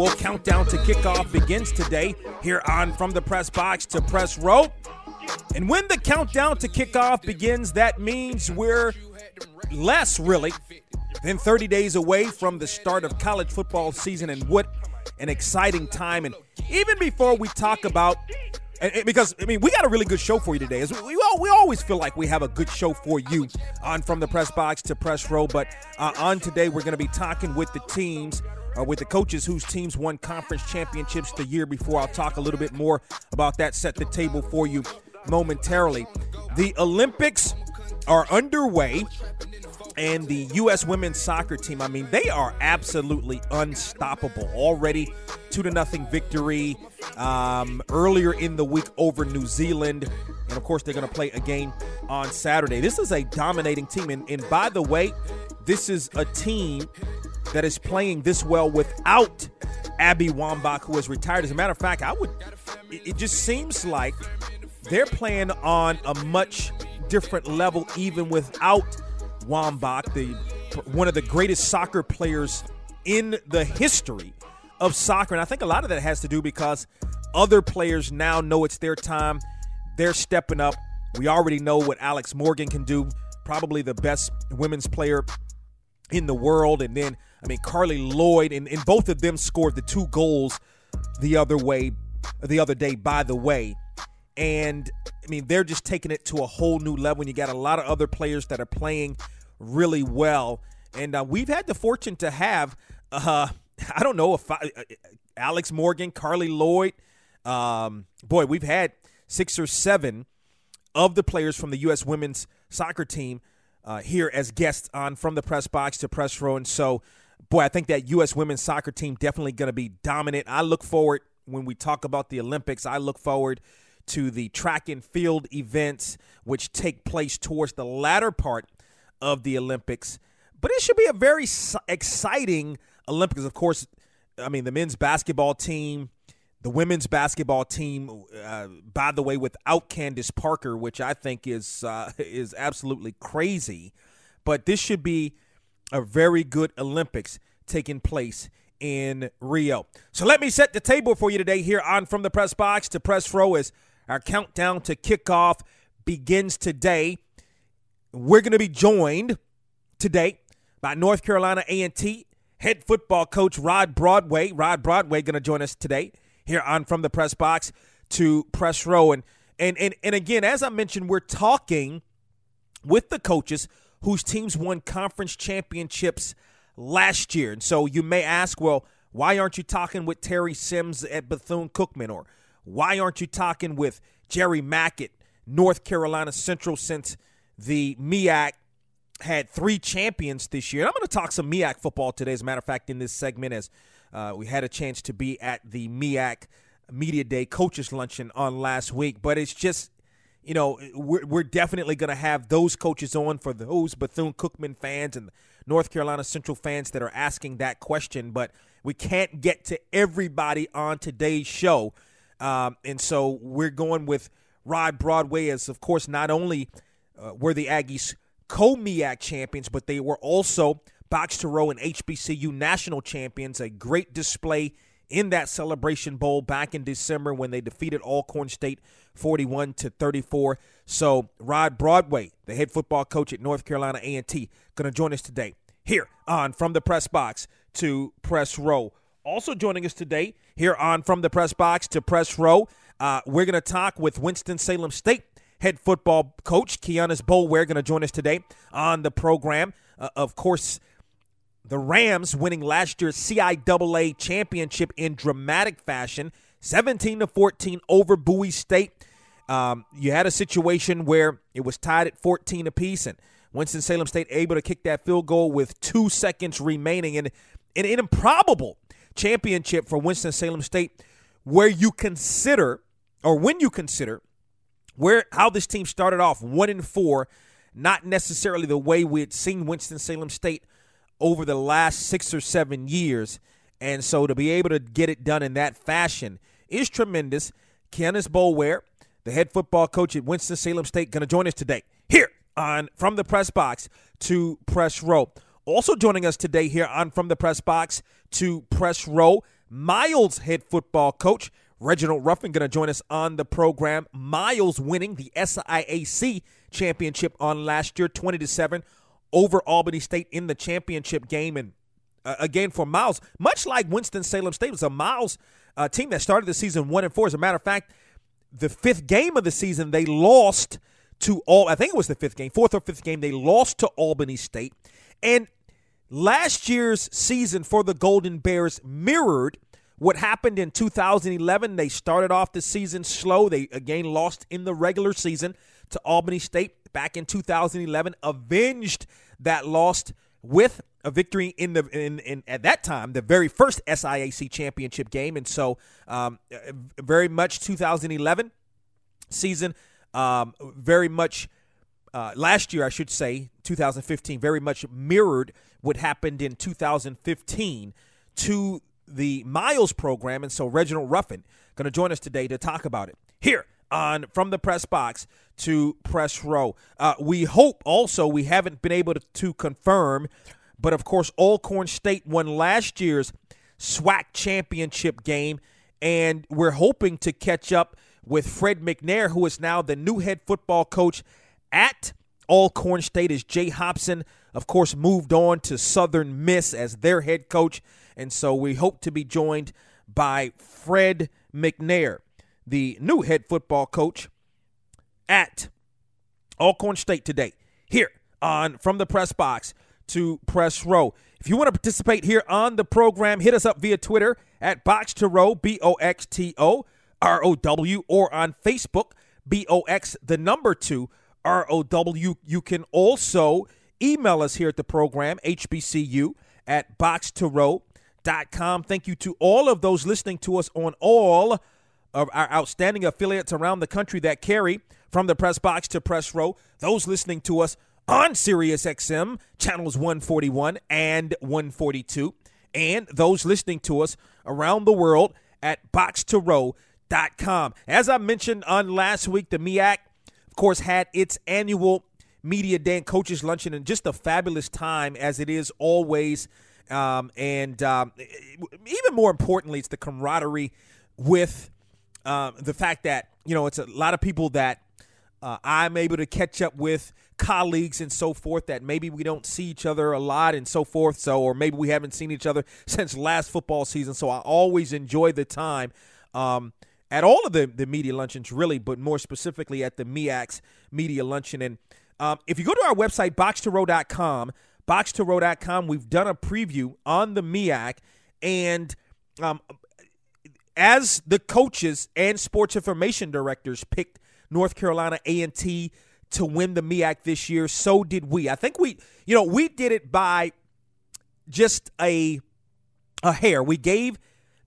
11th annual countdown to kickoff begins today here on From the Press Box to Press Row. And when the countdown to kickoff begins, that means we're less really than 30 days away from the start of college football season. And what an exciting time. And even before we talk about and, because I mean, we got a really good show for you today. As we, we always feel like we have a good show for you on from the press box to press row. But uh, on today, we're going to be talking with the teams, uh, with the coaches whose teams won conference championships the year before. I'll talk a little bit more about that. Set the table for you momentarily. The Olympics are underway and the U.S. women's soccer team. I mean, they are absolutely unstoppable. Already two to nothing victory um, earlier in the week over New Zealand, and of course they're going to play a game on Saturday. This is a dominating team, and, and by the way, this is a team that is playing this well without Abby Wambach, who has retired. As a matter of fact, I would. It, it just seems like they're playing on a much different level, even without Wambach, the one of the greatest soccer players in the history of soccer. And I think a lot of that has to do because other players now know it's their time. They're stepping up. We already know what Alex Morgan can do, probably the best women's player in the world. And then, I mean, Carli Lloyd, and, and both of them scored the two goals the other way, the other day, by the way. And I mean, they're just taking it to a whole new level. And you got a lot of other players that are playing really well. And uh, we've had the fortune to have, uh, I don't know if I, uh, Alex Morgan, Carli Lloyd, um, boy, we've had six or seven of the players from the U.S. women's soccer team uh, here as guests on From the Press Box to Press Row. And so, boy, I think that U.S. women's soccer team definitely going to be dominant. I look forward when we talk about the Olympics, I look forward to the track and field events, which take place towards the latter part of the Olympics. But it should be a very exciting Olympics. Of course, I mean, the men's basketball team, the women's basketball team, uh, by the way, without Candace Parker, which I think is uh, is absolutely crazy. But this should be a very good Olympics taking place in Rio. So let me set the table for you today here on From the Press Box to Press Row as our countdown to kickoff begins today. We're going to be joined today by North Carolina A&T head football coach Rod Broadway. Rod Broadway going to join us today here on From the Press Box to Press Row. And, and, and, and again, as I mentioned, we're talking with the coaches whose teams won conference championships last year. And so you may ask, well, why aren't you talking with Terry Sims at Bethune Cookman? Or why aren't you talking with Jerry Mack at, North Carolina Central since – the MEAC had three champions this year. And I'm going to talk some MEAC football today, as a matter of fact, in this segment, as uh, we had a chance to be at the MEAC Media Day Coaches Luncheon on last week. But it's just, you know, we're, we're definitely going to have those coaches on for those Bethune Cookman fans and North Carolina Central fans that are asking that question. But we can't get to everybody on today's show. Um, and so we're going with Rod Broadway as, of course, not only – uh, were the Aggies co-MEAC champions, but they were also box to row and HBCU national champions. A great display in that Celebration Bowl back in December when they defeated Alcorn State 41 to 34. So Rod Broadway, the head football coach at North Carolina A&T, going to join us today here on From the Press Box to Press Row. Also joining us today here on From the Press Box to Press Row, uh, we're going to talk with Winston-Salem State head football coach Kienus Boulware going to join us today on the program. Uh, of course, the Rams winning last year's CIAA championship in dramatic fashion, 17 to 14 over Bowie State. Um, you had a situation where it was tied at 14 apiece, and Winston Salem State able to kick that field goal with two seconds remaining, and an improbable championship for Winston Salem State, where you consider, or when you consider, where how this team started off one and four, not necessarily the way we had seen Winston Salem State over the last six or seven years, and so to be able to get it done in that fashion is tremendous. Kienus Boulware the head football coach at Winston-Salem State, going to join us today here on From the Press Box to Press Row. Also joining us today here on From the Press Box to Press Row, Miles head football coach Reginald Ruffin going to join us on the program. Miles winning the SIAC championship on last year, 20 to 7 over Albany State in the championship game. And uh, again, for Miles, much like Winston-Salem State, was a Miles uh, team that started the season 1 and 4. As a matter of fact, the fifth game of the season, they lost to all. I think it was the fifth game, fourth or fifth game. They lost to Albany State, and last year's season for the Golden Bears mirrored what happened in 2011. They started off the season slow. They again lost in the regular season to Albany State back in 2011. Avenged that loss with a victory in the in, in at that time the very first SIAC championship game, and so um, very much 2011 season, um, very much uh, last year I should say 2015, very much mirrored what happened in 2015 to the Miles program, and so Reginald Ruffin going to join us today to talk about it here on from the press box to press row. Uh, we hope also we haven't been able to, to confirm but of course, Alcorn State won last year's SWAC championship game, and we're hoping to catch up with Fred McNair, who is now the new head football coach at Alcorn State, as Jay Hopson, of course, moved on to Southern Miss as their head coach. And so we hope to be joined by Fred McNair, the new head football coach at Alcorn State today, here on From the Press Box to Press Row. If you want to participate here on the program, hit us up via Twitter at Box to Row, B O X T O R O W, or on Facebook, B O X, the number two, R O W. You can also email us here at the program, HBCU at boxtorow.com. Thank you to all of those listening to us on all of our outstanding affiliates around the country that carry from the press box to press row. Those listening to us on Sirius XM, channels 141 and 142, and those listening to us around the world at boxtorow.com. As I mentioned on last week, the MEAC, of course, had its annual Media Day and Coaches Luncheon, and just a fabulous time as it is always. Um, and um, even more importantly, it's the camaraderie with uh, the fact that, you know, it's a lot of people that uh, I'm able to catch up with colleagues and so forth that maybe we don't see each other a lot and so forth. So, or maybe we haven't seen each other since last football season. So, I always enjoy the time um, at all of the, the media luncheons, really, but more specifically at the MEAC's media luncheon. And um, if you go to our website, boxtorow.com, boxtorow.com, we've done a preview on the MEAC. And um, as the coaches and sports information directors picked North Carolina A&T to win the MEAC this year. So did we. I think we, you know, we did it by just a a hair. We gave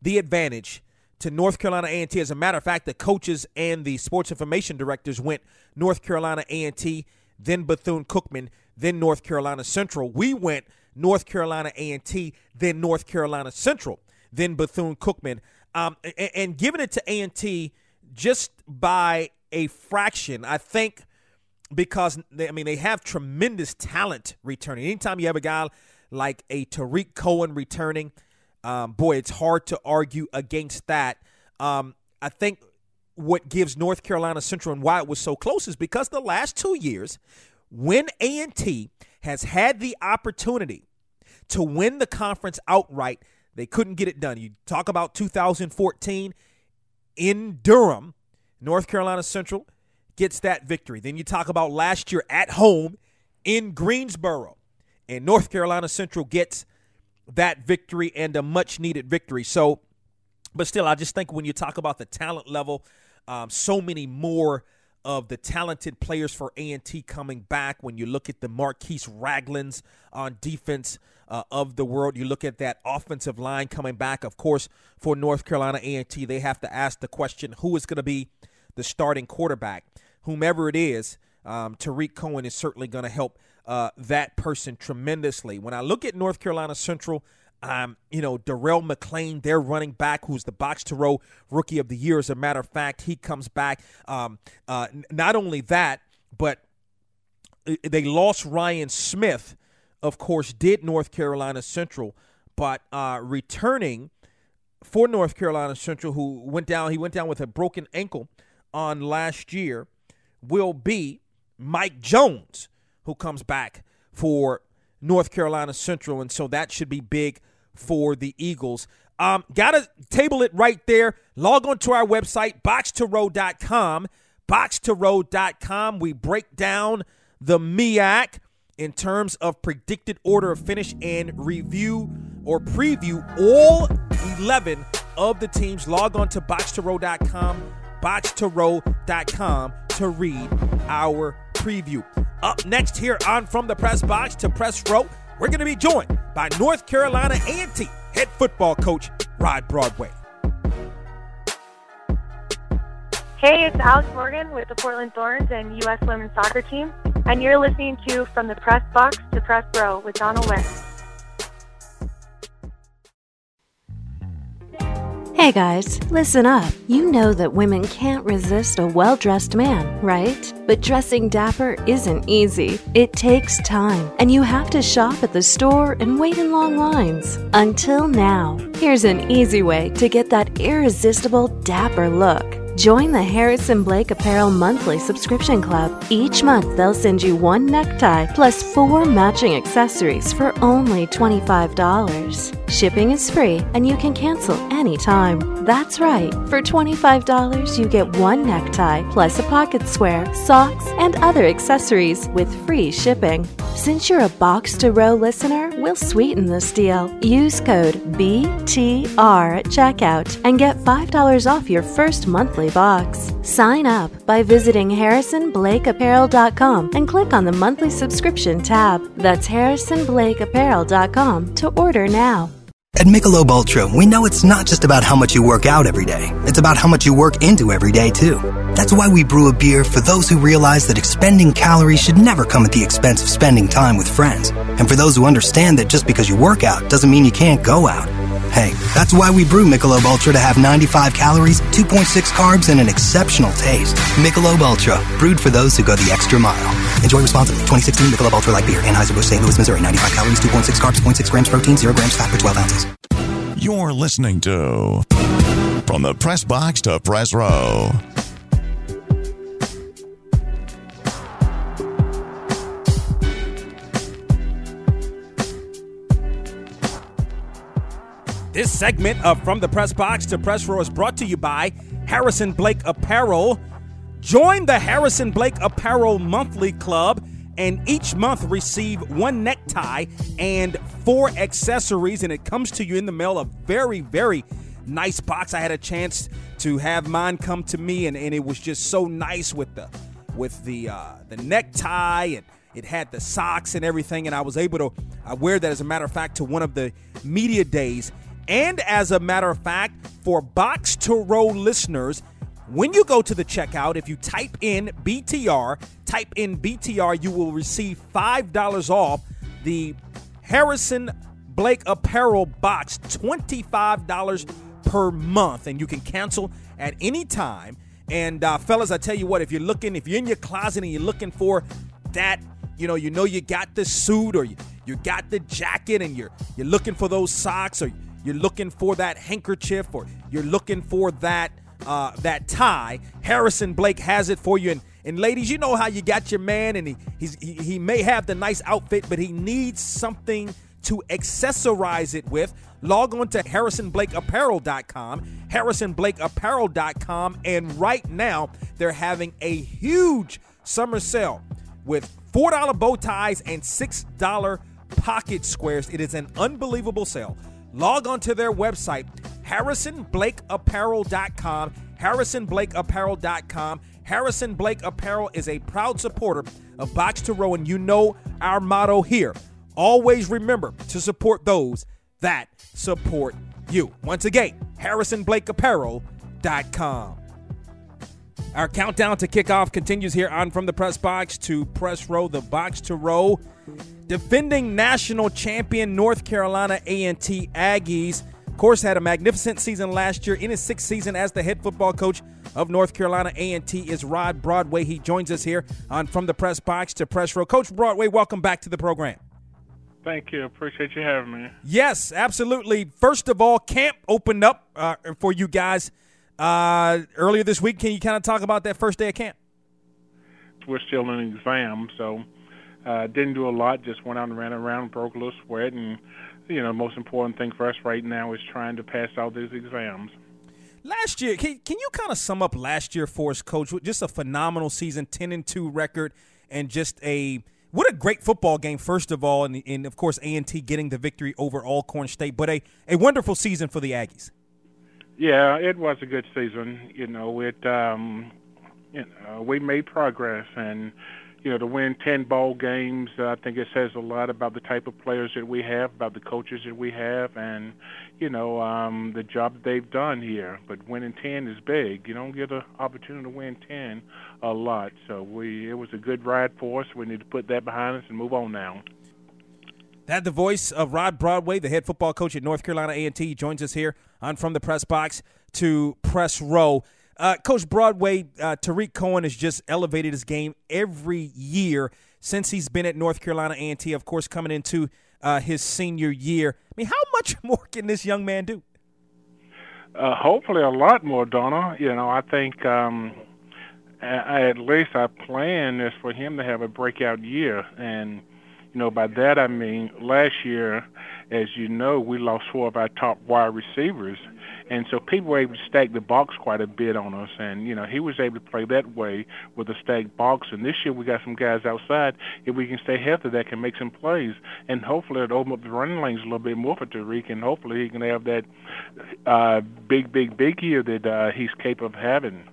the advantage to North Carolina A&T. As a matter of fact, the coaches and the sports information directors went North Carolina A&T, then Bethune-Cookman, then North Carolina Central. We went North Carolina A&T, then North Carolina Central, then Bethune-Cookman. Um, and, and giving it to A&T just by a fraction, I think because they, I mean they have tremendous talent returning. Anytime you have a guy like a Tarik Cohen returning, um, boy, it's hard to argue against that. Um, I think what gives North Carolina Central and why it was so close is because the last two years, when A and T has had the opportunity to win the conference outright. They couldn't get it done. You talk about 2014 in Durham, North Carolina Central gets that victory. Then you talk about last year at home in Greensboro, and North Carolina Central gets that victory and a much needed victory. So, but still, I just think when you talk about the talent level, um, so many more of the talented players for A&T coming back. When you look at the Marquise Raglins on defense uh, of the world, you look at that offensive line coming back. Of course, for North Carolina A&T, they have to ask the question: Who is going to be the starting quarterback? Whomever it is, um, Tarik Cohen is certainly going to help uh, that person tremendously. When I look at North Carolina Central. Um, you know, Darrell McClain, their running back, who's the box to row rookie of the year. As a matter of fact, he comes back. Um, uh, not only that, but uh, they lost Ryan Smith, of course, did North Carolina Central, but uh, returning for North Carolina Central, who went down, he went down with a broken ankle on last year, will be Mike Jones, who comes back for North Carolina Central. And so that should be big for the Eagles. Um, gotta table it right there. Log on to our website, box2row.com. Box2row.com. We break down the MEAC in terms of predicted order of finish and review or preview all 11 of the teams. Log on to box2row.com, box2row.com to read our preview. Up next here on From the Press Box to Press Row, we're going to be joined by North Carolina A&T head football coach Rod Broadway. Hey, it's Alex Morgan with the Portland Thorns and U.S. Women's Soccer Team, and you're listening to From the Press Box to Press Row with Donald West. Hey guys, listen up. You know that women can't resist a well dressed man, right? But dressing dapper isn't easy. It takes time, and you have to shop at the store and wait in long lines. Until now, here's an easy way to get that irresistible dapper look. Join the Harrison Blake Apparel Monthly Subscription Club. Each month, they'll send you one necktie plus four matching accessories for only $25. Shipping is free and you can cancel anytime. That's right, for $25, you get one necktie plus a pocket square, socks, and other accessories with free shipping. Since you're a box to row listener, we'll sweeten this deal. Use code BTR at checkout and get $5 off your first monthly box. Sign up by visiting harrisonblakeapparel.com and click on the monthly subscription tab. That's harrisonblakeapparel.com to order now. At Michelob Ultra, we know it's not just about how much you work out every day. It's about how much you work into every day, too. That's why we brew a beer for those who realize that expending calories should never come at the expense of spending time with friends. And for those who understand that just because you work out doesn't mean you can't go out. Hey, that's why we brew Michelob Ultra to have 95 calories, 2.6 carbs, and an exceptional taste. Michelob Ultra, brewed for those who go the extra mile. Enjoy responsibly. 2016 Michelob Ultra Light Beer, Anheuser-Busch, St. Louis, Missouri. 95 calories, 2.6 carbs, 0.6 grams protein, 0 grams fat per 12 ounces. You're listening to From the Press Box to Press Row. This segment of From the Press Box to Press Row is brought to you by Harrison Blake Apparel. Join the Harrison Blake Apparel Monthly Club and each month receive one necktie and four accessories, and it comes to you in the mail. A very, very nice box. I had a chance to have mine come to me, and, and it was just so nice with the with the uh, the necktie and it had the socks and everything, and I was able to I wear that as a matter of fact to one of the media days. And as a matter of fact, for box to row listeners, when you go to the checkout, if you type in BTR, type in BTR, you will receive $5 off the Harrison Blake Apparel box, $25 per month. And you can cancel at any time. And uh, fellas, I tell you what, if you're looking, if you're in your closet and you're looking for that, you know, you know you got the suit or you, you got the jacket and you're you're looking for those socks or you're looking for that handkerchief or you're looking for that uh, that tie. Harrison Blake has it for you. And, and ladies, you know how you got your man, and he he he may have the nice outfit, but he needs something to accessorize it with, log on to harrisonblakeapparel.com, harrisonblakeapparel.com, and right now they're having a huge summer sale with $4 bow ties and $6 pocket squares. It is an unbelievable sale. Log on to their website, harrisonblakeapparel.com, harrisonblakeapparel.com. Harrison Blake Apparel is a proud supporter of Box to Row, and you know our motto here. Always remember to support those that support you. Once again, harrisonblakeapparel.com. Our countdown to kickoff continues here on From the Press Box to Press Row, the Box to Row. Defending national champion North Carolina A&T Aggies, of course, had a magnificent season last year. In his sixth season as the head football coach of North Carolina A&T is Rod Broadway. He joins us here on From the Press Box to Press Row. Coach Broadway, welcome back to the program. Thank you. Appreciate you having me. Yes, absolutely. First of all, camp opened up uh, for you guys uh, earlier this week. Can you kind of talk about that first day of camp? We're still in exam, so uh, didn't do a lot. Just went out and ran around, broke a little sweat, and you know, the most important thing for us right now is trying to pass all these exams. Last year, can, can you kind of sum up last year for us, Coach? Just a phenomenal season, ten and two record, and just a what a great football game, first of all, and, and of course A and T getting the victory over Alcorn State, but a, a wonderful season for the Aggies. Yeah, it was a good season. You know, it um, you know, we made progress, and you know, to win ten ball games, uh, I think it says a lot about the type of players that we have, about the coaches that we have, and you know, um, the job they've done here. But winning ten is big. You don't get an opportunity to win ten a lot. So we, it was a good ride for us. We need to put that behind us and move on now. That the voice of Rod Broadway, the head football coach at North Carolina A&T, joins us here on From the Press Box to Press Row. Uh, coach Broadway, uh, Tarik Cohen has just elevated his game every year since he's been at North Carolina A&T. Of course, coming into uh, his senior year. I mean, how much more can this young man do? Uh, hopefully, a lot more, Donna. You know, I think um, I, at least our plan is for him to have a breakout year, and you know, by that I mean last year, as you know, we lost four of our top wide receivers and so people were able to stack the box quite a bit on us. And you know, he was able to play that way with a stacked box. And this year we got some guys outside. If we can stay healthy, that can make some plays, and hopefully it'll open up the running lanes a little bit more for Tarik, and hopefully he can have that uh, big, big, big year that uh, he's capable of having.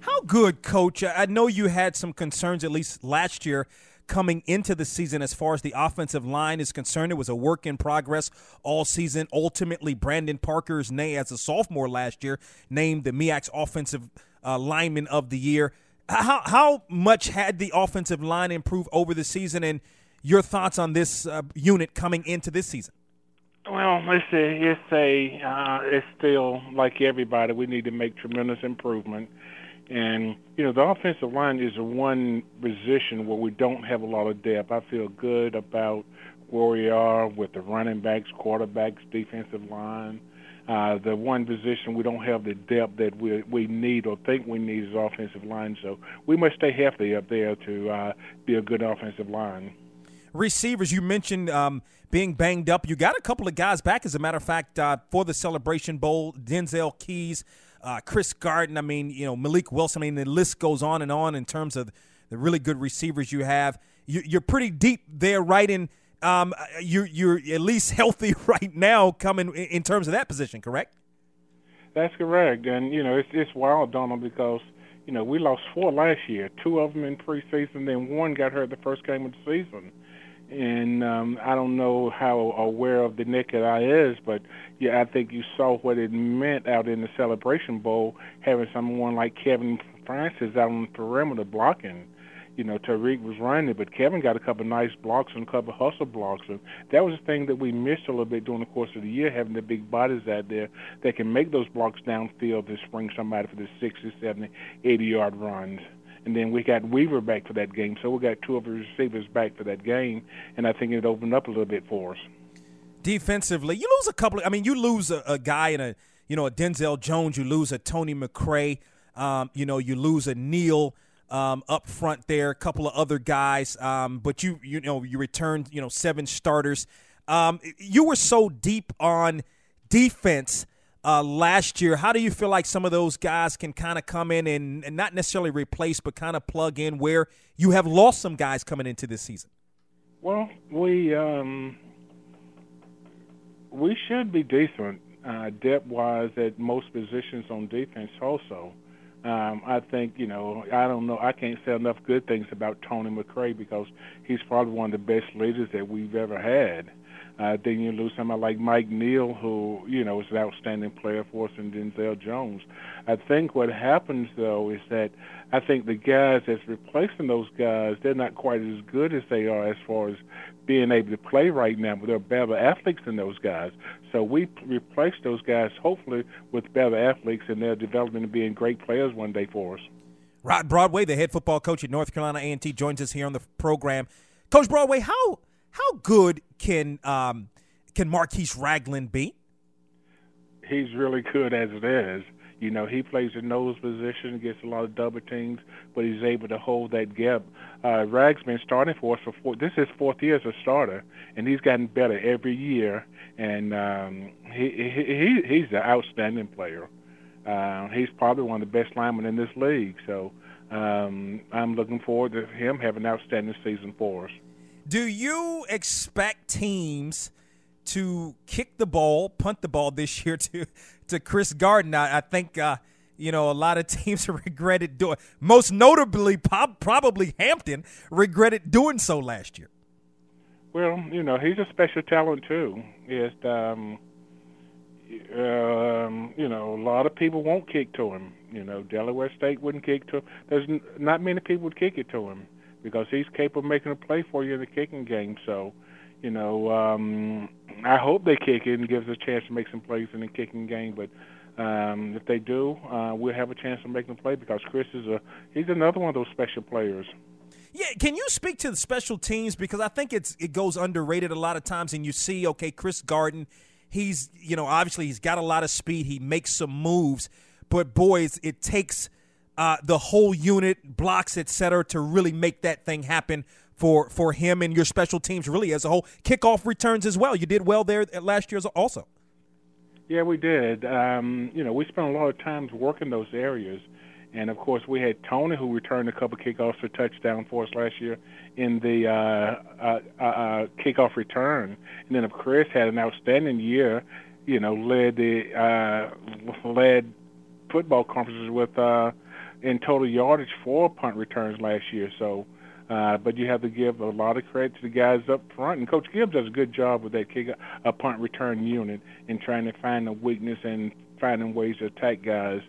How good, Coach? I know you had some concerns at least last year coming into the season as far as the offensive line is concerned. It was a work in progress all season. Ultimately, Brandon Parker's name as a sophomore last year named the MEAC's offensive uh, lineman of the year. How how much had the offensive line improved over the season, and your thoughts on this uh, unit coming into this season? Well, it's a, it's a, uh, it's still like everybody. We need to make tremendous improvement. And you know, the offensive line is the one position where we don't have a lot of depth. I feel good about where we are with the running backs, quarterbacks, defensive line. Uh, the one position we don't have the depth that we we need or think we need is offensive line. So we must stay healthy up there to uh, be a good offensive line. Receivers, you mentioned um, being banged up. You got a couple of guys back, as a matter of fact, uh, for the Celebration Bowl. Denzel Keys uh, Chris Garden. I mean, you know, Malik Wilson. I mean, the list goes on and on in terms of the really good receivers you have. You, are pretty deep there, right? In um, you're you're at least healthy right now, coming in terms of that position, correct? That's correct, and you know, it's it's wild, Donald, because you know we lost four last year, two of them in preseason, then one got hurt the first game of the season and um, I don't know how aware of the naked eye is, but yeah, I think you saw what it meant out in the Celebration Bowl, having someone like Kevin Francis out on the perimeter blocking. You know, Tarik was running, but Kevin got a couple nice blocks and a couple hustle blocks, and that was the thing that we missed a little bit during the course of the year, having the big bodies out there that can make those blocks downfield to spring somebody for the 60, 70, 80 yard runs and then we got Weaver back for that game. So we got two of the receivers back for that game, and I think it opened up a little bit for us. Defensively, you lose a couple. Of, I mean, you lose a, a guy in a you know a Denzel Jones, you lose a Tony McRae, um, you know you lose a Neal. Um, up front there, a couple of other guys, um, but you you know you returned you know seven starters. Um, you were so deep on defense uh, last year. How do you feel like some of those guys can kind of come in and, and not necessarily replace, but kind of plug in where you have lost some guys coming into this season? Well, we um, we should be decent uh, depth wise at most positions on defense. Also, um, I think you know I don't know I can't say enough good things about Tony McRae because he's probably one of the best leaders that we've ever had. Uh, then you lose somebody like Mike Neal, who you know is an outstanding player for us, and Denzel Jones. I think what happens though is that I think the guys that's replacing those guys, they're not quite as good as they are as far as being able to play right now, but they're better athletes than those guys. So we replace those guys hopefully with better athletes, and they're developing to being great players one day for us. Rod Broadway, the head football coach at North Carolina A&T, joins us here on the program. Coach Broadway, how how good can um, can Marquise Ragland be? He's really good as it is. You know, he plays a nose position, gets a lot of double teams, but he's able to hold that gap. Uh, Rag's been starting for us for four, this is fourth year as a starter, and he's gotten better every year. And um, he, he he's an outstanding player. Uh, he's probably one of the best linemen in this league. So um, I'm looking forward to him having an outstanding season for us. Do you expect teams to kick the ball, punt the ball this year to to Chris Garden? I, I think uh, you know a lot of teams regretted doing. Most notably, probably Hampton regretted doing so last year. Well, you know he's a special talent too. Is um, um, you know a lot of people won't kick to him. You know Delaware State wouldn't kick to him. There's not many people would kick it to him because he's capable of making a play for you in the kicking game. So, you know, um, I hope they kick it and gives us a chance to make some plays in the kicking game. But um, if they do, uh, we'll have a chance to make a play because Chris is a he's another one of those special players. Yeah, can you speak to the special teams because I think it's it goes underrated a lot of times, and you see, okay, Chris Garden, he's you know obviously he's got a lot of speed, he makes some moves, but boys, it takes uh, the whole unit, blocks, etc., to really make that thing happen for for him and your special teams really as a whole. Kickoff returns as well. You did well there last year also. Yeah, we did. Um, you know, we spent a lot of times working those areas. And of course, we had Tony, who returned a couple kickoffs for touchdown for us last year in the uh, uh, uh, uh kickoff return. And then, of Chris had an outstanding year, you know, led the uh, led football conferences with uh, in total yardage for punt returns last year. So, uh, but you have to give a lot of credit to the guys up front, and Coach Gibbs does a good job with that kick a punt return unit in trying to find the weakness and finding ways to attack guys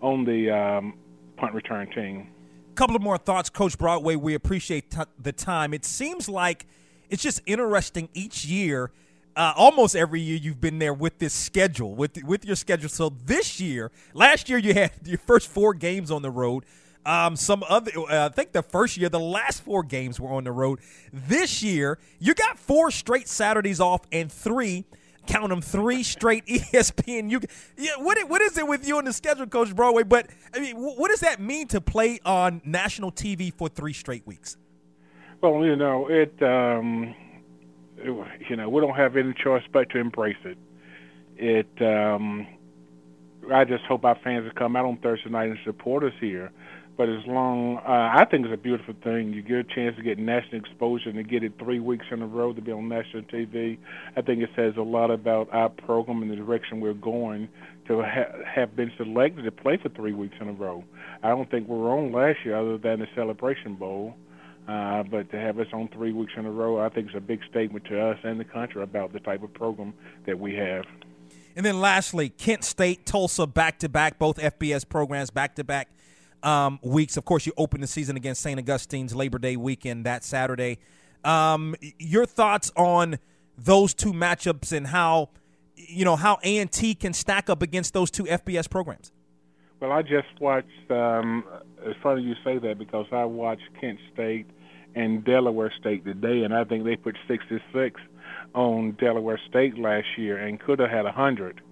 on the um, punt return team. Couple of more thoughts, Coach Broadway. We appreciate t- the time. It seems like it's just interesting each year uh, almost every year you've been there with this schedule, with with your schedule. So this year, last year you had your first four games on the road. Um, some other, uh, I think the first year, the last four games were on the road. This year, you got four straight Saturdays off and three, count them, three straight ESPN. You, yeah, what what is it with you and the schedule, Coach Broadway? But I mean, what does that mean to play on national TV for three straight weeks? Well, you know, it. Um you know, we don't have any choice but to embrace it. It. Um, I just hope our fans will come out on Thursday night and support us here. But as long, uh, I think it's a beautiful thing. You get a chance to get national exposure and to get it three weeks in a row to be on national TV. I think it says a lot about our program and the direction we're going to ha- have been selected to play for three weeks in a row. I don't think we were on last year other than the Celebration Bowl. Uh, but to have us on three weeks in a row, I think is a big statement to us and the country about the type of program that we have. And then lastly, Kent State, Tulsa, back to back, both FBS programs back to back weeks. Of course, you open the season against St. Augustine's Labor Day weekend that Saturday. Um, your thoughts on those two matchups and how you know how A and T can stack up against those two FBS programs? Well, I just watched. Um, it's funny you say that because I watched Kent State and Delaware State today, and I think they put 66 on Delaware State last year and could have had 100.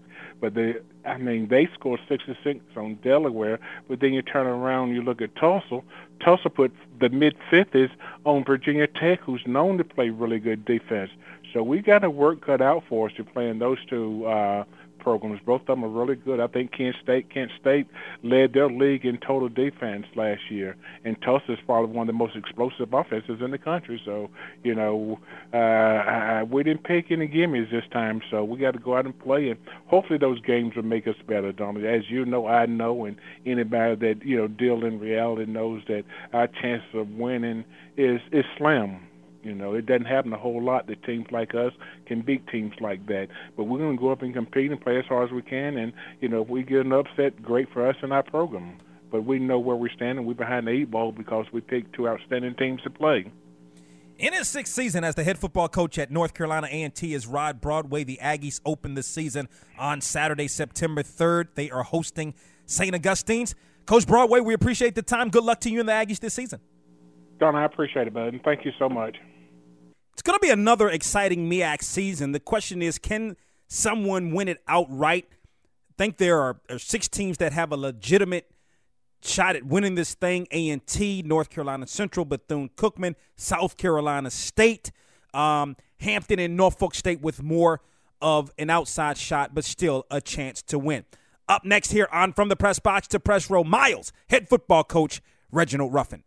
But they, I mean, they scored 66 on Delaware. But then you turn around, you look at Tulsa. Tulsa put the mid 50s on Virginia Tech, who's known to play really good defense. So we got a work cut out for us to play in those two uh, programs. Both of them are really good. I think Kent State, Kent State led their league in total defense last year, and Tulsa is probably one of the most explosive offenses in the country. So, you know, uh, I, we didn't pick any gimmies this time, so we got to go out and play, and hopefully those games will make us better, Donald. As you know, I know, and anybody that you know deal in reality knows that our chances of winning is is slim you know, it doesn't happen a whole lot that teams like us can beat teams like that. But we're going to go up and compete and play as hard as we can. And, you know, if we get an upset, great for us and our program. But we know where we stand, and we're behind the eight ball because we picked two outstanding teams to play. In his sixth season as the head football coach at North Carolina A&T is Rod Broadway. The Aggies open the season on Saturday, September 3rd. They are hosting St. Augustine's. Coach Broadway, we appreciate the time. Good luck to you and the Aggies this season. Don, I appreciate it, bud, and thank you so much. It's going to be another exciting MEAC season. The question is, can someone win it outright? I think there are, are six teams that have a legitimate shot at winning this thing: A&T, North Carolina Central, Bethune-Cookman, South Carolina State, um, Hampton, and Norfolk State with more of an outside shot, but still a chance to win. Up next here on From the Press Box to Press Row, Miles, head football coach Reginald Ruffin.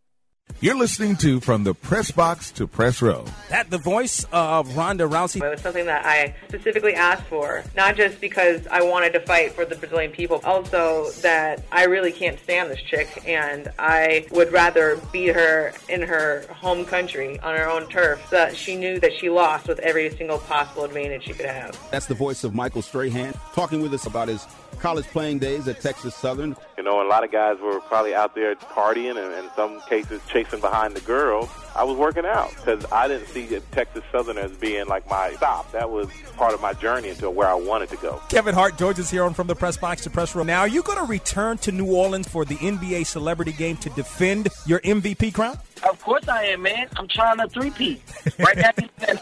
You're listening to From the Press Box to Press Row. That the voice of Ronda Rousey. It was something that I specifically asked for, not just because I wanted to fight for the Brazilian people, also that I really can't stand this chick and I would rather beat her in her home country on her own turf so that she knew that she lost with every single possible advantage she could have. That's the voice of Michael Strahan talking with us about his college playing days at Texas Southern. You know, a lot of guys were probably out there partying and in some cases chasing behind the girls. I was working out because I didn't see the Texas Southern as being like my stop. That was part of my journey into where I wanted to go. Kevin Hart joins us here on From the Press Box to Press Row. Now, are you going to return to New Orleans for the NBA Celebrity Game to defend your MVP crown? Of course I am, man. I'm trying to three-peat. Right now,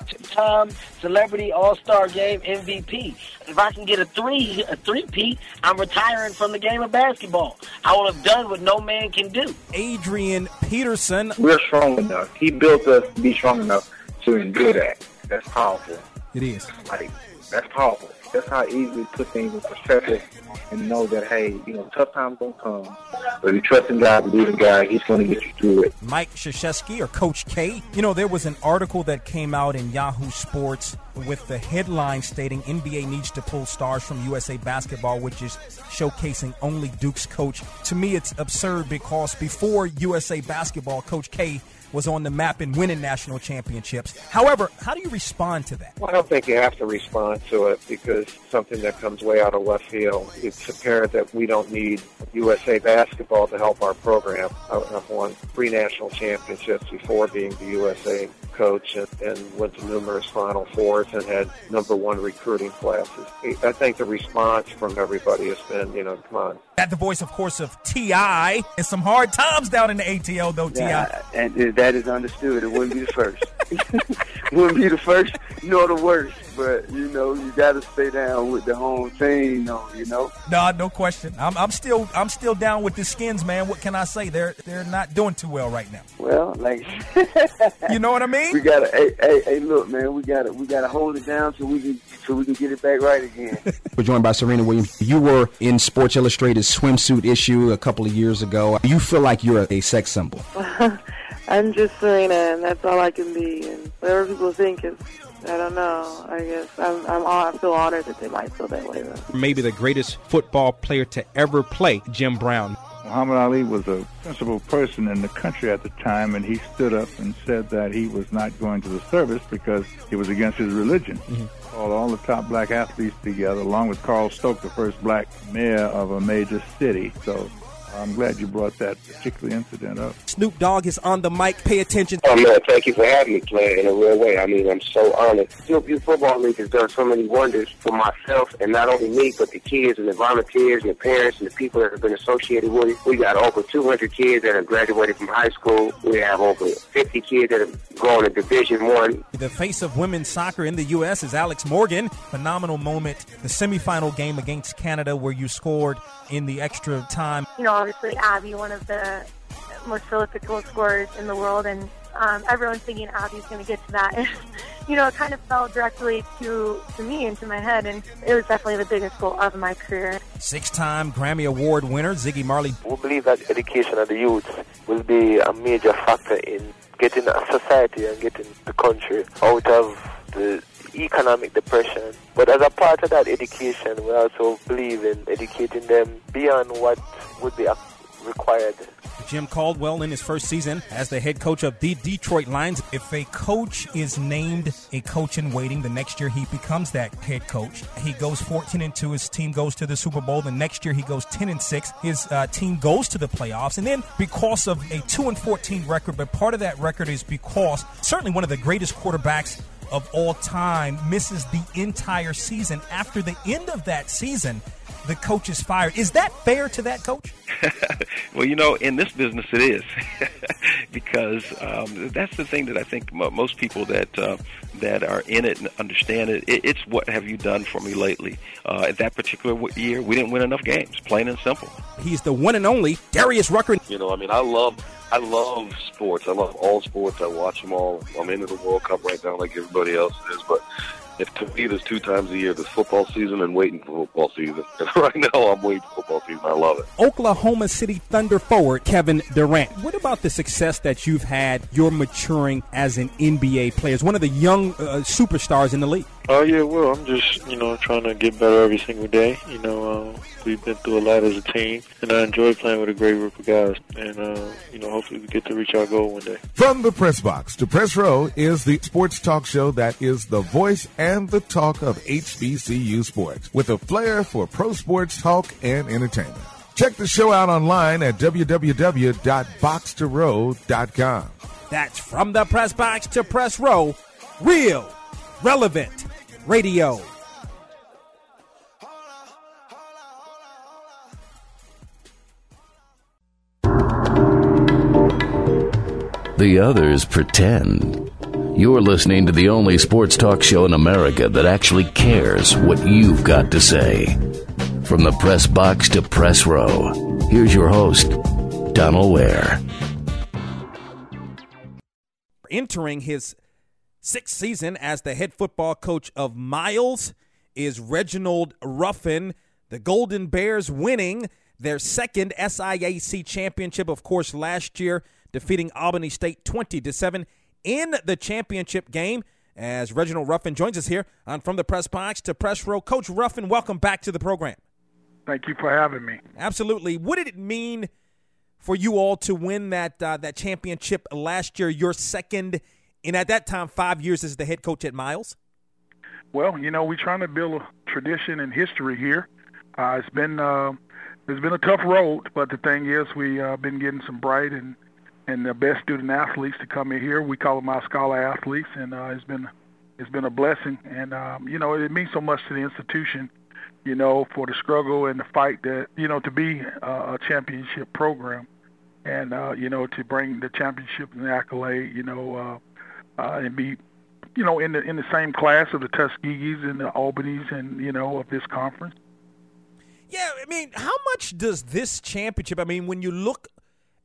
two-time Celebrity All-Star Game MVP. If I can get a three, a three-peat, I'm retiring from the game of basketball. I will have done what no man can do. Adrian Peterson. We're strong enough. He built us to be strong enough to endure that. That's powerful. It is. Like, that's powerful. That's how easy to put things in perspective and know that, hey, you know, tough times don't come. But you trust in God, believe in God, He's going to get you through it. Mike Krzyzewski or Coach K. You know, there was an article that came out in Yahoo Sports with the headline stating NBA needs to pull stars from USA Basketball, which is showcasing only Duke's coach. To me, it's absurd because before USA Basketball, Coach K was on the map and winning national championships. However, how do you respond to that? Well, I don't think you have to respond to it because something that comes way out of left field. It's apparent that we don't need USA basketball to help our program. I've won three national championships before being the USA coach and, and went to numerous Final Fours and had number one recruiting classes. I think the response from everybody has been, you know, come on. At the voice, of course, of T.I. and some hard times down in the ATL, though, T.I. Yeah, and uh, that is understood. It wouldn't be the first. wouldn't be the first nor the worst. But you know, you got to stay down with the home team, though. you know. No, no question. I'm, I'm still, I'm still down with the Skins, man. What can I say? They're, they're not doing too well right now. Well, like, you know what I mean? We got to, hey, hey, hey, look, man, we got to, we got to hold it down so we can, so we can get it back right again. We're joined by Serena Williams. You were in Sports Illustrated swimsuit issue a couple of years ago. You feel like you're a sex symbol. I'm just Serena, and that's all I can be. And whatever people think is, I don't know. I guess I'm, I'm I feel honored that they might feel that way. Though. Maybe the greatest football player to ever play, Jim Brown. Muhammad Ali was a principal person in the country at the time, and he stood up and said that he was not going to the service because it was against his religion. Mm-hmm. Called all the top black athletes together, along with Carl Stokes, the first black mayor of a major city. So I'm glad you brought that particular incident up. Snoop Dogg is on the mic. Pay attention. Oh, man, thank you for having me play in a real way. I mean, I'm so honored. Snoop Youth Football League has done so many wonders for myself, and not only me, but the kids and the volunteers and the parents and the people that have been associated with it. We got over 200 kids that have graduated from high school. We have over 50 kids that have gone to Division One. The face of women's soccer in the U.S. is Alex Morgan. Phenomenal moment. The semifinal game against Canada where you scored in the extra time. You know, obviously Abby, one of the most prolific goal scorers in the world, and um, everyone's thinking Abby's going to get to that. And, you know, it kind of fell directly to, to me, into my head, and it was definitely the biggest goal of my career. Six-time Grammy Award winner Ziggy Marley. We believe that education of the youth will be a major factor in getting a society and getting the country out of the economic depression. But as a part of that education, we also believe in educating them beyond what would be required. Jim Caldwell in his first season as the head coach of the Detroit Lions. If a coach is named a coach in waiting, the next year he becomes that head coach. He goes 14 and 2. His team goes to the Super Bowl. The next year he goes 10 and 6. His uh, team goes to the playoffs. And then because of a 2 and 14 record, but part of that record is because certainly one of the greatest quarterbacks of all time misses the entire season. After the end of that season, the coach is fired. Is that fair to that coach? well, you know, in this business, it is because um, that's the thing that I think most people that uh, that are in it and understand it, it. It's what have you done for me lately? Uh, at that particular year, we didn't win enough games, plain and simple. He's the one and only Darius Rucker. You know, I mean, I love I love sports. I love all sports. I watch them all. I'm into the World Cup right now, like everybody else is. But if to me there's two times a year, there's football season and waiting for football season. And right now I'm waiting for football season. I love it. Oklahoma City Thunder forward Kevin Durant. What about the success that you've had? You're maturing as an NBA player, as one of the young uh, superstars in the league. Oh yeah, well, I'm just you know trying to get better every single day. You know, uh, we've been through a lot as a team, and I enjoy playing with a great group of guys. And uh, you know, hopefully we get to reach our goal one day. From the press box to press row is the sports talk show that is the voice and the talk of HBCU sports, with a flair for pro sports talk and entertainment. Check the show out online at www.boxtorow.com. That's from the press box to press row, real, relevant radio. The others pretend. You're listening to the only sports talk show in America that actually cares what you've got to say. From the press box to press row, here's your host, Donal Ware. Entering his sixth season as the head football coach of Miles is Reginald Ruffin. The Golden Bears winning their second SIAC championship, of course, last year, defeating Albany State 20 to 7 in the championship game. As Reginald Ruffin joins us here on From the Press Box to Press Row. Coach Ruffin, welcome back to the program. Thank you for having me. Absolutely. What did it mean for you all to win that uh, that championship last year? Your second and at that time, five years as the head coach at Miles? Well, you know, we're trying to build a tradition and history here. Uh, it's been uh, it's been a tough road, but the thing is, we have uh, been getting some bright and and the best student athletes to come in here. We call them our scholar athletes, and uh, it's been it's been a blessing. And um, you know, it means so much to the institution, you know, for the struggle and the fight that you know to be uh, a championship program, and uh, you know to bring the championship and the accolade, you know. Uh, uh, and be, you know, in the in the same class of the Tuskegees and the Albanys and you know of this conference. Yeah, I mean, how much does this championship? I mean, when you look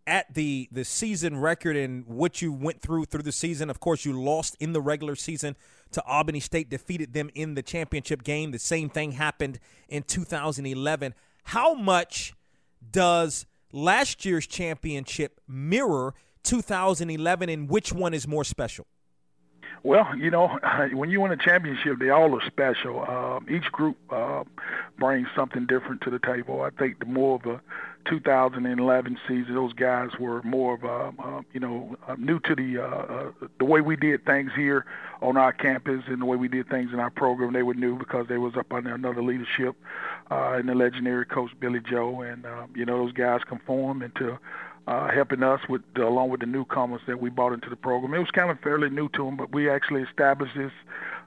at the the season record and what you went through through the season, of course, you lost in the regular season to Albany State, defeated them in the championship game. The same thing happened in 2011. How much does last year's championship mirror 2011, and which one is more special? Well, you know, when you win a championship, they all are special. Um, each group uh, brings something different to the table. I think the more of a 2011 season, those guys were more of a, uh, you know, uh, new to the uh, uh, the way we did things here on our campus and the way we did things in our program. They were new because they was up under another leadership uh, and the legendary coach Billy Joe, and um, you know, those guys conform into uh, helping us with along with the newcomers that we brought into the program. It was kind of fairly new to them, but we actually established this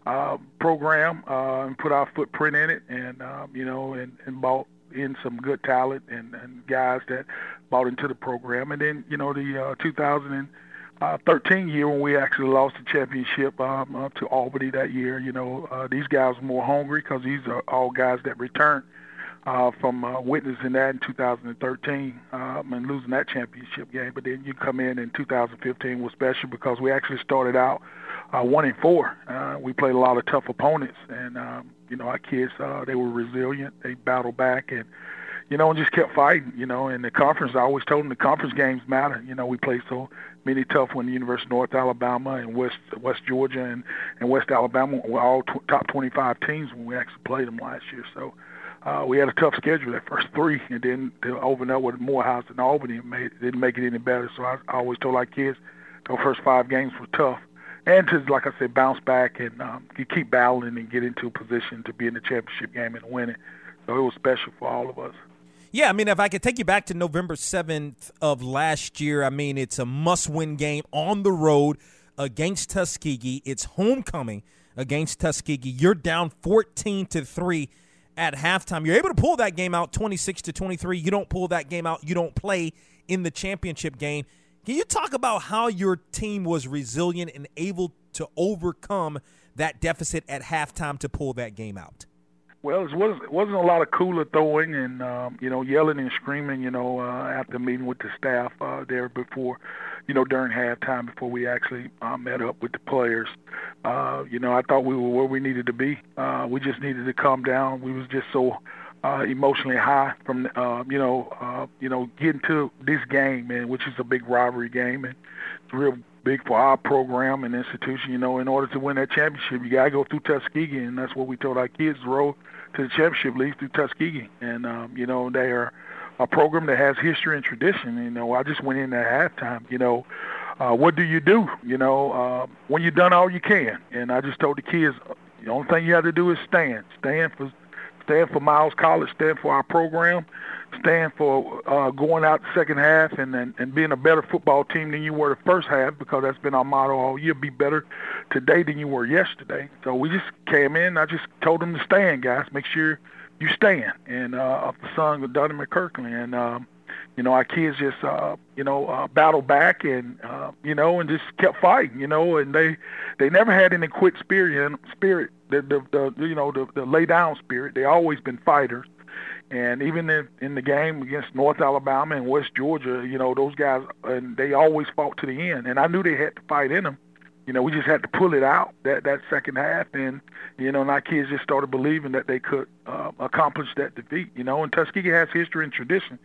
uh, program uh, and put our footprint in it, and um, you know, and, and bought in some good talent and, and guys that bought into the program. And then you know the uh, 2013 year when we actually lost the championship um, uh, to Albany that year, you know, uh, these guys were more hungry because these are all guys that returned uh, from uh, witnessing that in 2013 um, and losing that championship game. But then you come in in 2015 was special because we actually started out uh, one and four. Uh, we played a lot of tough opponents, and um, you know our kids uh, they were resilient. They battled back and you know, and just kept fighting, you know. And the conference, I always told them the conference games matter. You know, we play so many tough ones, University of North Alabama and West West Georgia and, and West Alabama were all tw- top 25 teams when we actually played them last year. So uh, we had a tough schedule that first three, and then to open up with Morehouse and Albany it made, didn't make it any better. So I, I always told our kids those first five games were tough. And to, like I said, bounce back and um, keep battling and get into a position to be in the championship game and win it. So it was special for all of us. Yeah, I mean, if I could take you back to November 7th of last year, I mean, it's a must win game on the road against Tuskegee. It's homecoming against Tuskegee. You're down 14 to 3 at halftime. You're able to pull that game out 26 to 23. You don't pull that game out, you don't play in the championship game. Can you talk about how your team was resilient and able to overcome that deficit at halftime to pull that game out? Well, it wasn't, it wasn't a lot of cooler throwing and um, you know yelling and screaming. You know, uh, after meeting with the staff uh, there before, you know, during halftime before we actually uh, met up with the players. Uh, you know, I thought we were where we needed to be. Uh, we just needed to calm down. We was just so uh, emotionally high from uh, you know uh, you know getting to this game, man, which is a big rivalry game and it's real big for our program and institution. You know, in order to win that championship, you gotta go through Tuskegee, and that's what we told our kids: roll to the championship league through Tuskegee. And um, you know, they are a program that has history and tradition. You know, I just went in at halftime. You know, uh, what do you do? You know, uh, when you've done all you can, and I just told the kids, the only thing you have to do is stand, stand for, stand for Miles College, stand for our program, stand for uh, going out the second half and, and and being a better football team than you were the first half because that's been our motto all year. Be better today than you were yesterday. So we just came in. I just told them to stand, guys. Make sure you stand. And uh, the song of Donnie McClurkin and. Um, you know, our kids just, uh, you know, uh, battled back and, uh, you know, and just kept fighting, you know, and they, they never had any quit spirit, spirit, the, the, the you know, the, the lay down spirit. They always been fighters. And even in, in the game against North Alabama and West Georgia, you know, those guys, and they always fought to the end. And I knew they had to fight in them. You know, we just had to pull it out that that second half, and you know, and our kids just started believing that they could uh, accomplish that defeat. You know, and Tuskegee has history and tradition,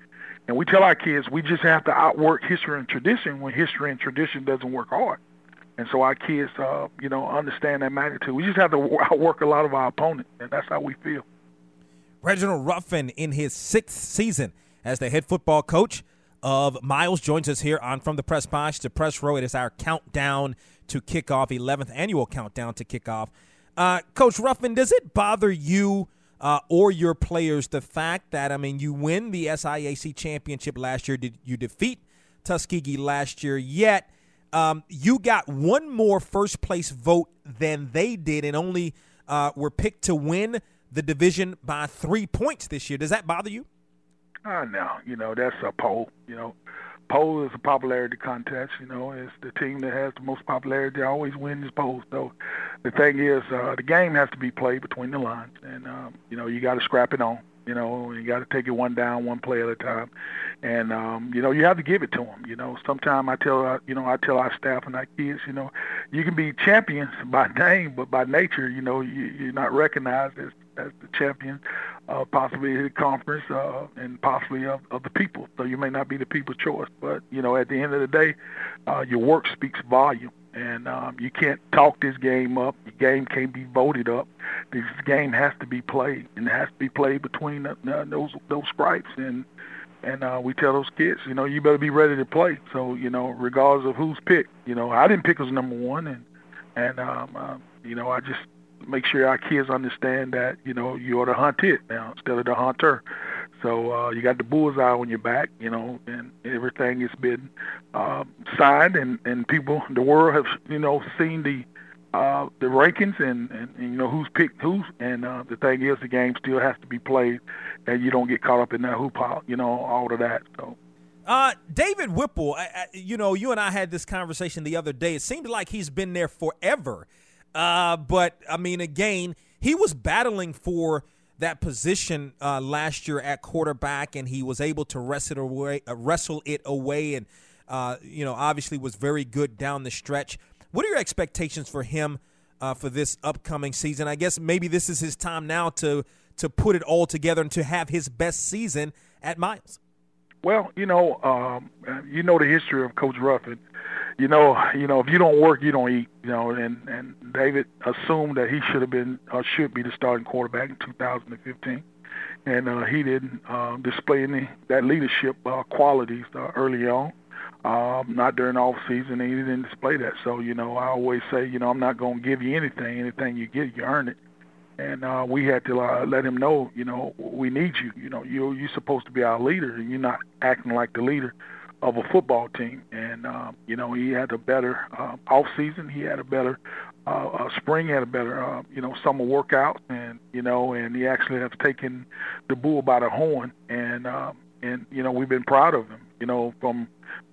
and we tell our kids we just have to outwork history and tradition when history and tradition doesn't work hard. And so our kids, uh, you know, understand that magnitude. We just have to outwork a lot of our opponents, and that's how we feel. Reginald Ruffin in his sixth season as the head football coach of Miles joins us here on From the Press Box to Press Row. It is our countdown to kickoff, 11th annual countdown to kickoff. Uh, coach Ruffin, does it bother you uh, or your players the fact that, I mean, you win the SIAC championship last year, did you defeat Tuskegee last year, yet um, you got one more first place vote than they did and only uh, were picked to win the division by three points this year. Does that bother you? Uh, no, you know, that's a poll. You know, poll is a popularity contest. You know, it's the team that has the most popularity always wins polls. So the thing is, uh, the game has to be played between the lines, and um, you know, you got to scrap it on. You know, you got to take it one down, one play at a time, and um, you know, you have to give it to them. You know, sometimes I tell, uh, you know, I tell our staff and our kids, you know, you can be champions by name, but by nature, you know, you, you're not recognized as as the champion, uh, possibly the conference, uh, and possibly of, of the people. So you may not be the people's choice, but you know, at the end of the day, uh, your work speaks volume, and um, you can't talk this game up. The game can't be voted up. This game has to be played, and it has to be played between uh, those those stripes. And and uh, we tell those kids, you know, you better be ready to play. So you know, regardless of who's picked, you know, I didn't pick as number one, and and um, uh, you know, I just make sure our kids understand that you know you are the hunted now instead of the hunter. So uh, you got the bullseye on your back, you know, and everything has been uh, signed, and and people, the world have you know seen the uh, the rankings and, and, and you know who's picked who. And uh, the thing is, the game still has to be played, and you don't get caught up in that hoop you know, all of that. So. Uh, David Whipple, I, I, you know, you and I had this conversation the other day. It seemed like he's been there forever. Uh, but I mean, again, he was battling for that position uh, last year at quarterback, and he was able to wrestle it away, uh, wrestle it away, and uh, you know obviously was very good down the stretch. What are your expectations for him uh, for this upcoming season? I guess maybe this is his time now to to put it all together and to have his best season at Miles. Well, you know, um, you know the history of Coach Ruffin. You know, you know, if you don't work, you don't eat. You know, and and David assumed that he should have been or should be the starting quarterback in 2015, and uh, he didn't uh, display any that leadership uh, qualities uh, early on. Um, not during off season, and he didn't display that. So, you know, I always say, you know, I'm not going to give you anything. Anything you get, you earn it and uh, we had to uh, let him know, you know, we need you. You know, you you're supposed to be our leader, and you're not acting like the leader of a football team. And uh, you know, he had a better uh, off season. He had a better uh, uh, spring. Had a better, uh, you know, summer workout, and you know, and he actually has taken the bull by the horn. And uh, and you know, we've been proud of him. You know, from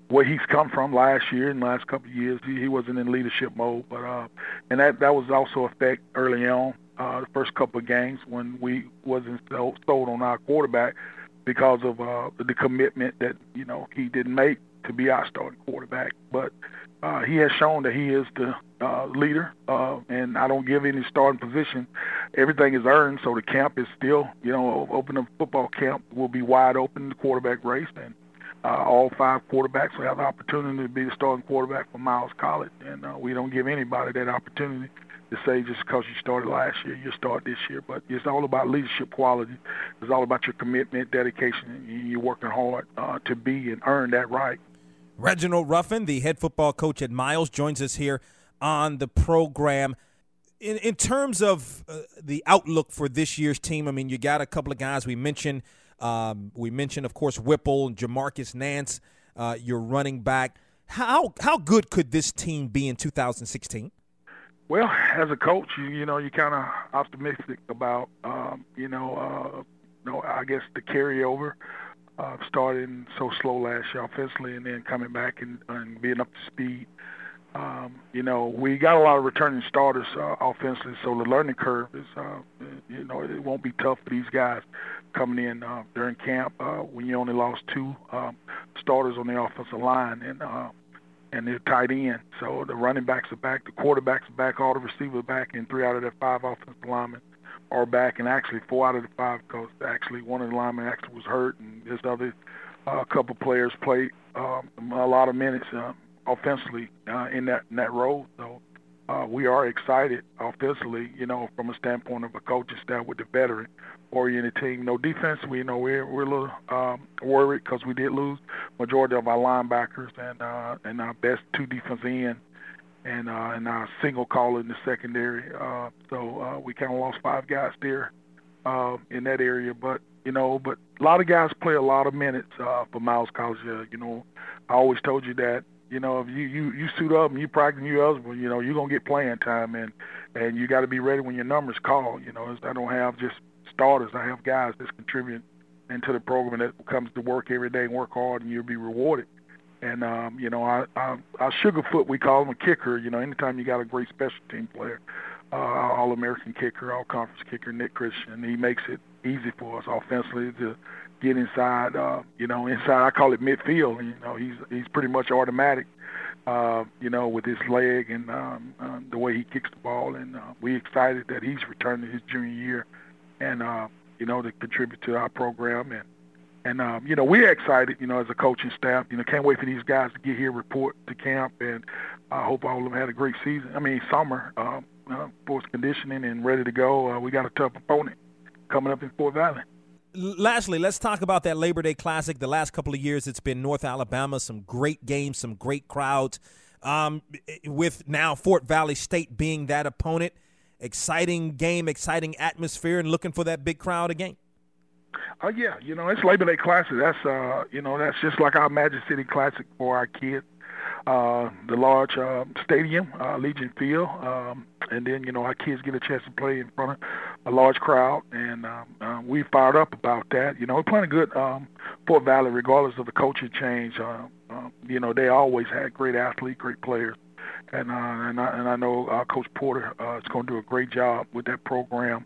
where he's come from last year and last couple of years, he, he wasn't in leadership mode. But uh, and that that was also effect early on uh, the first couple of games when we wasn't sold on our quarterback because of uh, the commitment that you know he didn't make to be our starting quarterback. But uh, he has shown that he is the uh, leader, uh, and I don't give any starting position. Everything is earned, so the camp is still, you know, open up football camp will be wide open, the quarterback race, and uh, all five quarterbacks will have the opportunity to be the starting quarterback for Miles College, and uh, we don't give anybody that opportunity to say just because you started last year, you start this year. But it's all about leadership quality. It's all about your commitment, dedication, and you're working hard uh, to be and earn that right. Reginald Ruffin, the head football coach at Miles, joins us here on the program. In, in terms of uh, the outlook for this year's team, I mean, you got a couple of guys we mentioned. Um, we mentioned, of course, Whipple and Jamarcus Nance, uh, your running back. How how good could this team be in 2016? Well, as a coach, you, you know, you're kind of optimistic about, um, you know, uh, you know, I guess the carryover, uh, starting so slow last year offensively and then coming back and, and being up to speed. Um, you know, we got a lot of returning starters uh, offensively, so the learning curve is, uh, you know, it won't be tough for these guys coming in uh, during camp uh, when you only lost two um, starters on the offensive line. And, uh, and they're tight end. So the running backs are back, the quarterbacks are back, all the receivers are back, and three out of the five offensive linemen are back, and actually four out of the five because actually one of the linemen actually was hurt, and this other uh, couple players played um, a lot of minutes uh, offensively uh, in that in that role. So uh, we are excited offensively, you know, from a standpoint of a coaching staff with the veteran oriented team. No defense, we know we're we're a little um, worried because we did lose majority of our linebackers and uh, and our best two defensive end and uh, and our single caller in the secondary. Uh, so uh, we kind of lost five guys there uh, in that area, but you know, but a lot of guys play a lot of minutes uh, for Miles College. Uh, you know, I always told you that. You know, if you you you suit up and you practice, you eligible. You know, you're gonna get playing time, and and you got to be ready when your numbers call. You know, I don't have just starters. I have guys that's contributing into the program that comes to work every day and work hard, and you'll be rewarded. And um, you know, I, I, our Sugarfoot, we call him a kicker. You know, anytime you got a great special team player, uh, All American kicker, All Conference kicker, Nick Christian, he makes it easy for us offensively to get inside. Uh, you know, inside I call it midfield. You know, he's he's pretty much automatic. Uh, you know, with his leg and um, uh, the way he kicks the ball, and uh, we excited that he's returning his junior year and uh, you know to contribute to our program and and um, you know we're excited you know as a coaching staff you know can't wait for these guys to get here report to camp and I hope all of them had a great season I mean summer um, uh, for conditioning and ready to go uh, we got a tough opponent coming up in Fort Valley. Lastly, let's talk about that Labor Day Classic. The last couple of years, it's been North Alabama, some great games, some great crowds. Um, with now Fort Valley State being that opponent, exciting game, exciting atmosphere, and looking for that big crowd again. Oh uh, yeah, you know it's Labor Day Classic. That's uh, you know that's just like our Magic City Classic for our kids. Uh, the large uh, stadium, uh, Legion Field, um, and then you know our kids get a chance to play in front of a large crowd, and um, uh, we fired up about that. You know, we're playing a good um, Fort Valley, regardless of the coaching change. Uh, uh, you know, they always had great athletes, great players and uh, and I and I know uh, Coach Porter uh, is going to do a great job with that program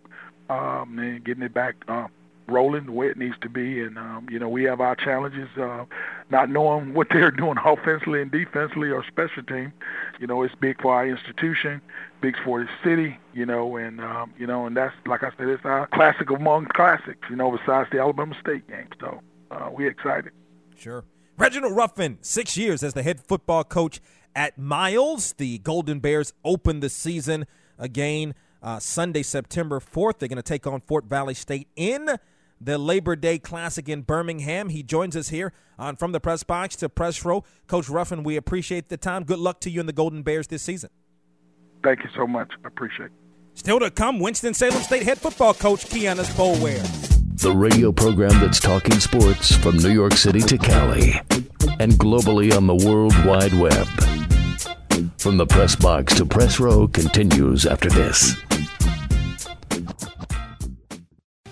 um, and getting it back uh, rolling the way it needs to be. And um, you know, we have our challenges, uh, not knowing what they're doing offensively and defensively or special team. You know, it's big for our institution, big for the city. You know, and um, you know, and that's like I said, it's our classic among classics. You know, besides the Alabama State game. So uh, we're excited. Sure. Reginald Ruffin, six years as the head football coach at Miles. The Golden Bears open the season again uh, Sunday, September 4th. They're going to take on Fort Valley State in the Labor Day Classic in Birmingham. He joins us here on From the Press Box to Press Row. Coach Ruffin, we appreciate the time. Good luck to you and the Golden Bears this season. Thank you so much. I appreciate it. Still to come, Winston-Salem State head football coach Kienus Boulware. The radio program that's talking sports from New York City to Cali and globally on the World Wide Web. From the press box to press row continues after this.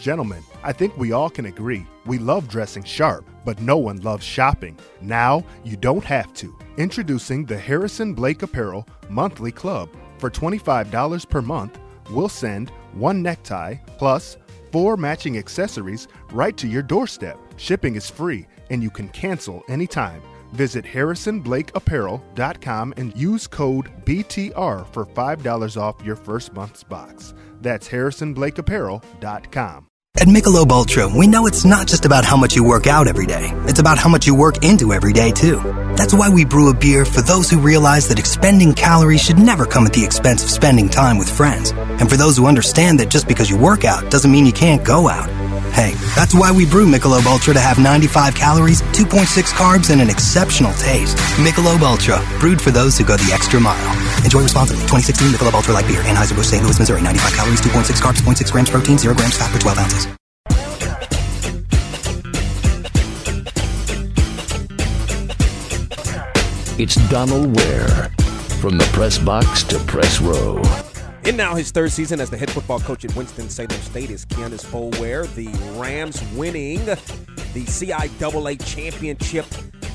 Gentlemen, I think we all can agree we love dressing sharp, but no one loves shopping. Now you don't have to. Introducing the Harrison Blake Apparel Monthly Club. For $25 per month, we'll send one necktie plus four matching accessories right to your doorstep. Shipping is free and you can cancel anytime. Visit harrisonblakeapparel.com and use code BTR for $5 off your first month's box. That's harrisonblakeapparel.com. At Michelob Ultra, we know it's not just about how much you work out every day. It's about how much you work into every day, too. That's why we brew a beer for those who realize that expending calories should never come at the expense of spending time with friends. And for those who understand that just because you work out doesn't mean you can't go out. Hey, that's why we brew Michelob Ultra to have 95 calories, 2.6 carbs, and an exceptional taste. Michelob Ultra, brewed for those who go the extra mile. Enjoy responsibly. 2016 Michelob Ultra Light Beer, Anheuser-Busch, St. Louis, Missouri. 95 calories, 2.6 carbs, 0.6 grams protein, 0 grams fat per 12 ounces. It's Donal Ware from the press box to press row. In now his third season as the head football coach at Winston-Salem State is Kienus Boulware. The Rams winning the CIAA championship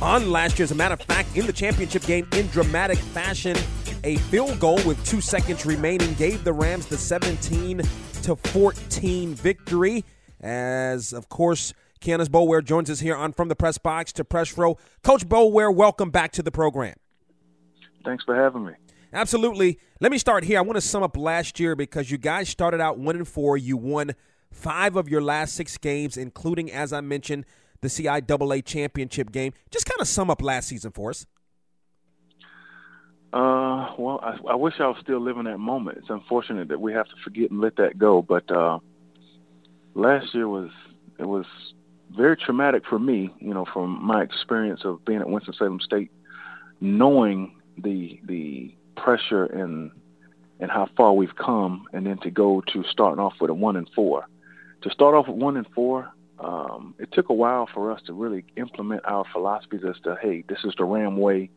on last year. As a matter of fact, in the championship game, in dramatic fashion, a field goal with two seconds remaining gave the Rams the 17 to 14 victory. As of course, Kienus Boulware joins us here on From the Press Box to Press Row. Coach Boulware, welcome back to the program. Thanks for having me. Absolutely. Let me start here. I want to sum up last year because you guys started out one and four. You won five of your last six games, including, as I mentioned, the CIAA championship game. Just kind of sum up last season for us. Uh, well, I, I wish I was still living that moment. It's unfortunate that we have to forget and let that go. But uh, last year was it was very traumatic for me. You know, from my experience of being at Winston Salem State, knowing the the pressure and and how far we've come, and then to go to starting off with a one and four. To start off with one and four, um, it took a while for us to really implement our philosophies as to hey, this is the Ram way,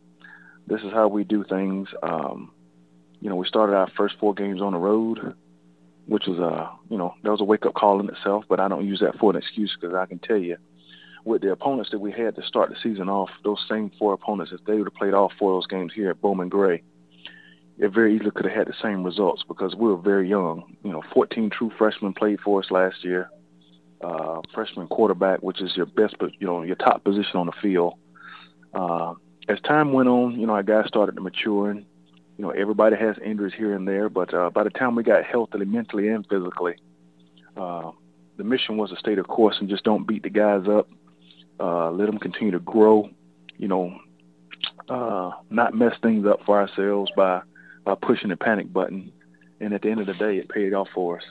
this is how we do things. Um, you know, we started our first four games on the road, which was a you know that was a wake up call in itself. But I don't use that for an excuse because I can tell you, with the opponents that we had to start the season off, those same four opponents, if they would have played all four of those games here at Bowman Gray, it very easily could have had the same results because we were very young. You know, 14 true freshmen played for us last year. Uh, freshman quarterback, which is your best, but you know, your top position on the field. Uh, as time went on, you know, our guys started to mature, and you know, everybody has injuries here and there. But uh, by the time we got healthily, mentally, and physically, uh, the mission was to stay the course and just don't beat the guys up. Uh, let them continue to grow. You know, uh, not mess things up for ourselves by by pushing the panic button. And at the end of the day, it paid off for us.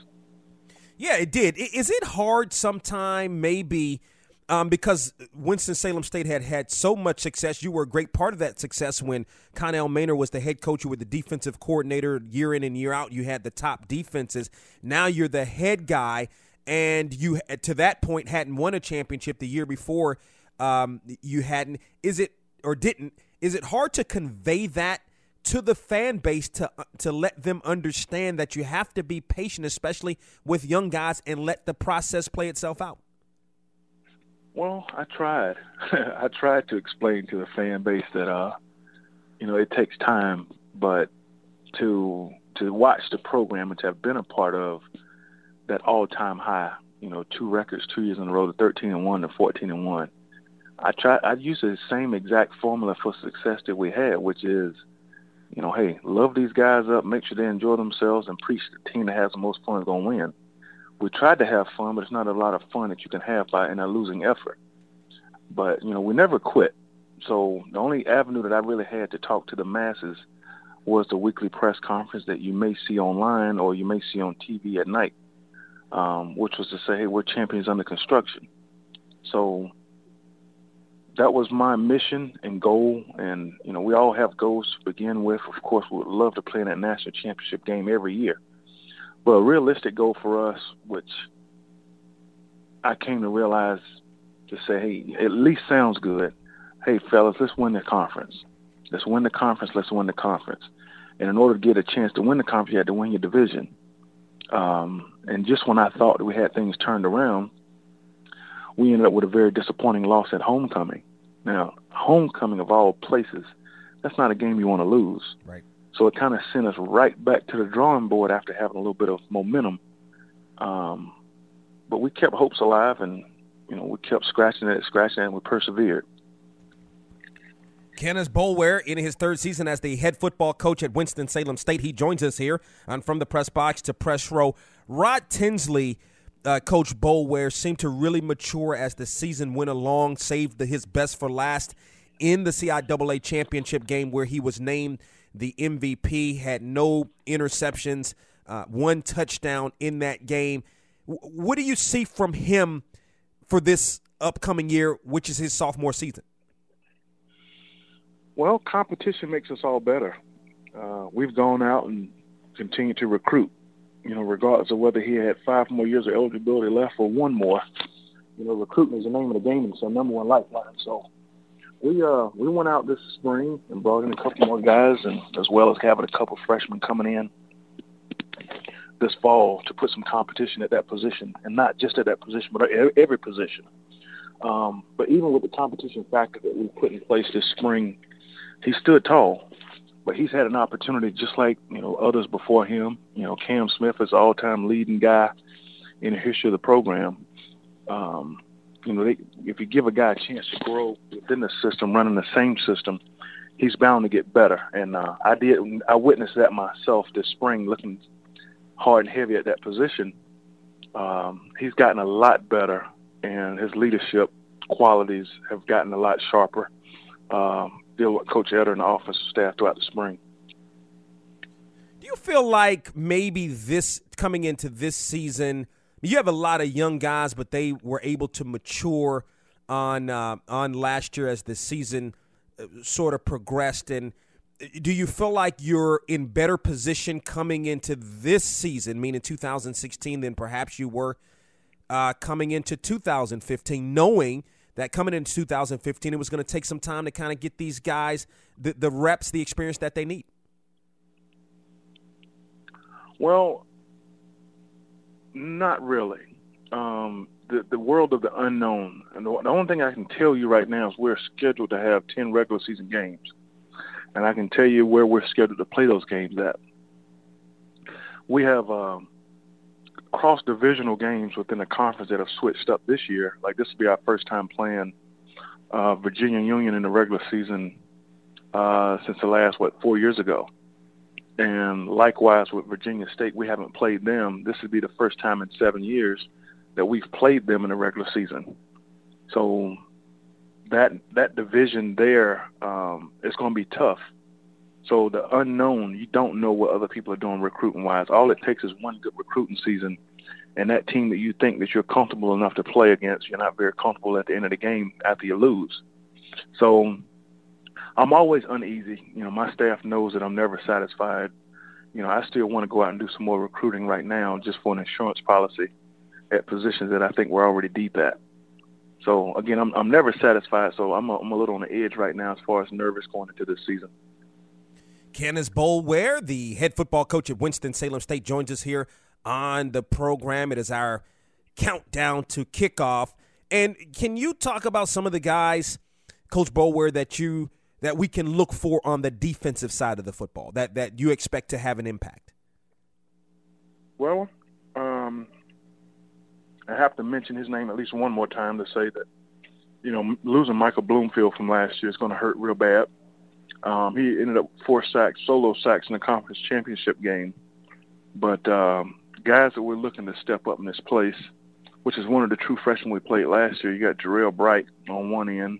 Yeah, it did. Is it hard sometime, maybe, um, because Winston-Salem State had had so much success? You were a great part of that success when Connell Maynor was the head coach. You were the defensive coordinator year in and year out. You had the top defenses. Now you're the head guy, and you, to that point, hadn't won a championship the year before. Um, you hadn't. Is it, or didn't, is it hard to convey that to the fan base to uh, to let them understand that you have to be patient, especially with young guys, and let the process play itself out? Well, I tried. I tried to explain to the fan base that uh, you know, it takes time, but to to watch the program and to have been a part of that all-time high. You know, two records, two years in a row, the 13 and one, the 14 and one. I try. I use the same exact formula for success that we had, which is, you know, hey, love these guys up, make sure they enjoy themselves, and preach the team that has the most fun is gonna win. We tried to have fun, but it's not a lot of fun that you can have by in a losing effort. But you know, we never quit. So the only avenue that I really had to talk to the masses was the weekly press conference that you may see online or you may see on TV at night, um, which was to say, hey, we're champions under construction. So that was my mission and goal. And, you know, we all have goals to begin with. Of course, we would love to play in that national championship game every year. But a realistic goal for us, which I came to realize to say, hey, at least sounds good. Hey, fellas, let's win the conference. Let's win the conference. Let's win the conference. And in order to get a chance to win the conference, you had to win your division. Um, and just when I thought that we had things turned around, we ended up with a very disappointing loss at homecoming. Now, homecoming of all places, that's not a game you want to lose. Right. So it kind of sent us right back to the drawing board after having a little bit of momentum. Um, but we kept hopes alive, and you know we kept scratching it, scratching it, and we persevered. Kenneth Boulware in his third season as the head football coach at Winston-Salem State. He joins us here on From the Press Box to Press Row. Rod Tinsley, uh, Coach Boulware, seemed to really mature as the season went along, saved the, his best for last in the CIAA championship game where he was named the MVP, had no interceptions, uh, one touchdown in that game. W- what do you see from him for this upcoming year, which is his sophomore season? Well, competition makes us all better. Uh, we've gone out and continued to recruit. You know, regardless of whether he had five more years of eligibility left or one more. You know, recruiting is the name of the game. It's our number one lifeline. So we uh we went out this spring and brought in a couple more guys, and as well as having a couple freshmen coming in this fall to put some competition at that position, and not just at that position, but every position. Um, but even with the competition factor that we put in place this spring, he stood tall, but he's had an opportunity just like you know others before him. You know, Cam Smith is all-time leading guy in the history of the program. Um, you know, they, if you give a guy a chance to grow within the system, running the same system, he's bound to get better. And uh, I did, I witnessed that myself this spring, looking hard and heavy at that position. Um, he's gotten a lot better, and his leadership qualities have gotten a lot sharper. Um, Coach Eder and the offensive staff throughout the spring. Do you feel like maybe this coming into this season, you have a lot of young guys, but they were able to mature on uh, on last year as the season uh, sort of progressed. And uh, do you feel like you're in better position coming into this season, meaning 2016, than perhaps you were uh, coming into 2015, knowing – that coming into 2015, it was going to take some time to kind of get these guys the, the reps, the experience that they need? Well, not really. Um, the the world of the unknown, and the, the only thing I can tell you right now is we're scheduled to have 10 regular season games, and I can tell you where we're scheduled to play those games at. We have um, cross divisional games within the conference that have switched up this year. Like this will be our first time playing uh, Virginia Union in the regular season uh, since the last what four years ago. And likewise with Virginia State, we haven't played them. This would be the first time in seven years that we've played them in the regular season. So that that division there um, is going to be tough. So the unknown, you don't know what other people are doing recruiting wise. All it takes is one good recruiting season, and that team that you think that you're comfortable enough to play against, you're not very comfortable at the end of the game after you lose. So I'm always uneasy. You know, my staff knows that I'm never satisfied. You know, I still want to go out and do some more recruiting right now just for an insurance policy at positions that I think we're already deep at. So again, I'm I'm never satisfied. So I'm a, I'm a little on the edge right now as far as nervous going into this season. Kenneth Boulware, the head football coach at Winston-Salem State, joins us here on the program. It is our countdown to kickoff. And can you talk about some of the guys, Coach Boulware, that you that we can look for on the defensive side of the football that that you expect to have an impact? Well, um, I have to mention his name at least one more time to say that, you know, losing Michael Bloomfield from last year is going to hurt real bad. Um, he ended up four sacks, solo sacks in the conference championship game. But um, guys that we're looking to step up in this place, which is one of the true freshmen we played last year. You got Jarrell Bright on one end.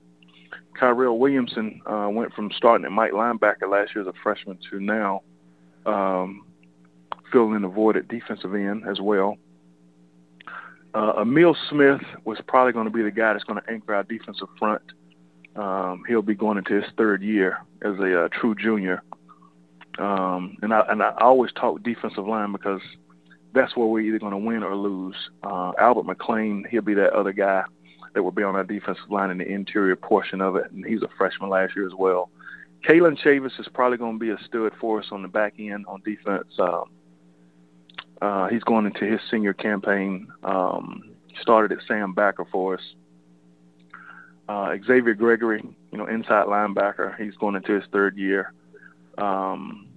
Kyrell Williamson uh, went from starting at Mike linebacker last year as a freshman to now um, filling in the void at defensive end as well. Uh, Emil Smith was probably going to be the guy that's going to anchor our defensive front. Um, he'll be going into his third year as a uh, true junior. Um, and I and I always talk defensive line because that's where we're either going to win or lose. Uh, Albert McLean, he'll be that other guy that will be on our defensive line in the interior portion of it, and he's a freshman last year as well. Kalen Chavis is probably going to be a stud for us on the back end on defense. Um, uh, he's going into his senior campaign. Um, started at Sam Backer for us. Uh, Xavier Gregory, you know, inside linebacker. He's going into his third year. Um,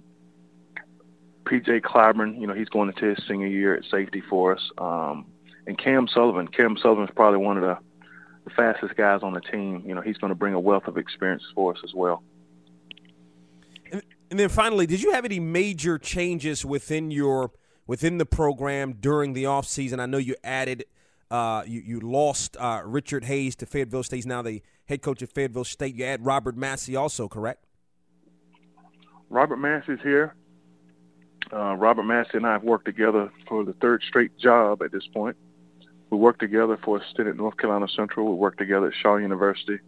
PJ Clyburn, you know, he's going into his senior year at safety for us. Um, and Cam Sullivan. Cam Sullivan is probably one of the, the fastest guys on the team. You know, he's going to bring a wealth of experience for us as well. And, and then finally, did you have any major changes within your within the program during the offseason? I know you added uh, you, you lost uh, Richard Hayes to Fayetteville State. He's now the head coach of Fayetteville State. You add Robert Massey also, correct? Robert Massey's here. Uh, Robert Massey and I have worked together for the third straight job at this point. We worked together for a stint at North Carolina Central. We worked together at Shaw University,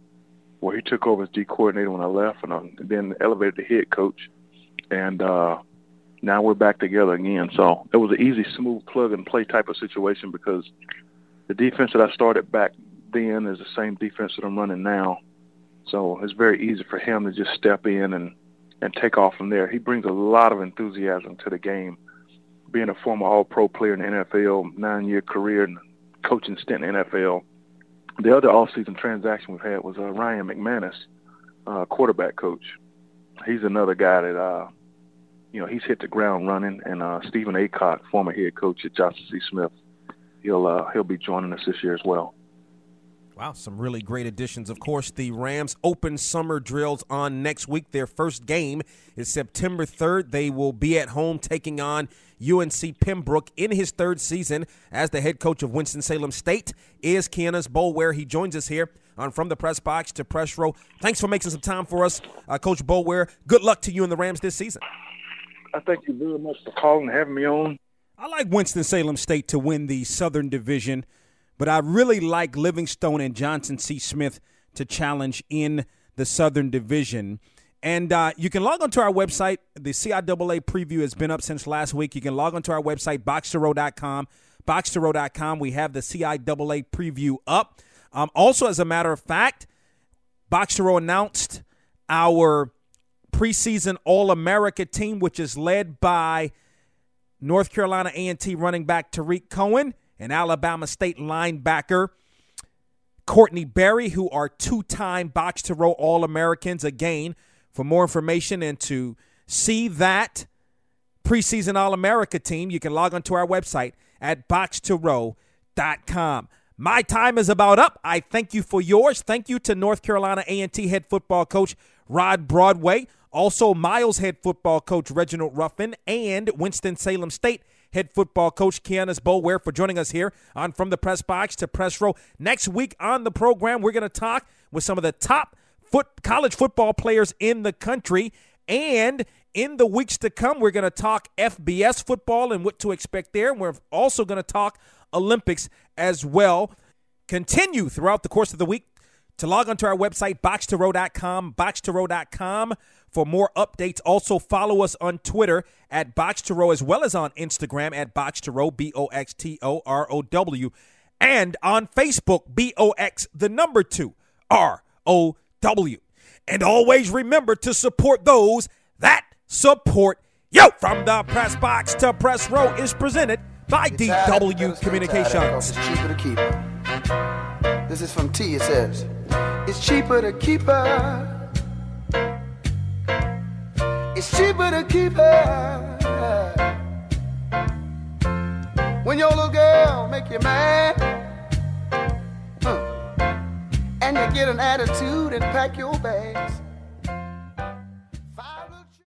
where he took over as D coordinator when I left, and, I, then elevated to head coach. And uh, now we're back together again. So it was an easy, smooth plug and play type of situation because the defense that I started back then is the same defense that I'm running now. So it's very easy for him to just step in and and take off from there. He brings a lot of enthusiasm to the game. Being a former All-Pro player in the NFL, nine-year career and coaching stint in the NFL. The other off-season transaction we've had was uh, Ryan McManus, uh, quarterback coach. He's another guy that, uh, you know, he's hit the ground running. And uh, Stephen Aycock, former head coach at Johnson C. Smith, he'll uh, he'll be joining us this year as well. Wow, some really great additions. Of course, the Rams open summer drills on next week. Their first game is September 3rd. They will be at home taking on UNC Pembroke in his third season as the head coach of Winston-Salem State is Kienus Boulware He joins us here on From the Press Box to Press Row. Thanks for making some time for us, uh, Coach Boulware. Good luck to you and the Rams this season. I thank you very much for calling and having me on. I like Winston-Salem State to win the Southern Division – but I really like Livingstone and Johnson C. Smith to challenge in the Southern Division. And uh, you can log onto our website. The CIAA preview has been up since last week. You can log onto our website, boxtorow.com. Boxtorow.com. We have the CIAA preview up. Um, also, as a matter of fact, Boxtorow announced our preseason All-America team, which is led by North Carolina A&T running back Tarik Cohen – and Alabama State linebacker Courtney Berry, who are two time box to row All Americans. Again, for more information and to see that preseason All America team, you can log on to our website at boxtorow.com. My time is about up. I thank you for yours. Thank you to North Carolina A&T head football coach Rod Broadway, also Miles head football coach Reginald Ruffin, and Winston-Salem State head football coach Kienus Boulware for joining us here on From the Press Box to Press Row. Next week on the program, we're going to talk with some of the top foot college football players in the country. And in the weeks to come, we're going to talk FBS football and what to expect there. And we're also going to talk Olympics as well. Continue throughout the course of the week to log onto our website, boxtorow.com, boxtorow.com for more updates. Also, follow us on Twitter at boxtorow as well as on Instagram at boxtorow, B O X T O R O W, and on Facebook, B O X, the number two, R O W. And always remember to support those that support you. From the press box to press row is presented by DW Communications. It's cheaper to keep. This is from T. It says, It's cheaper to keep her it's cheaper to keep her when your little girl make you mad. And you get an attitude and pack your bags.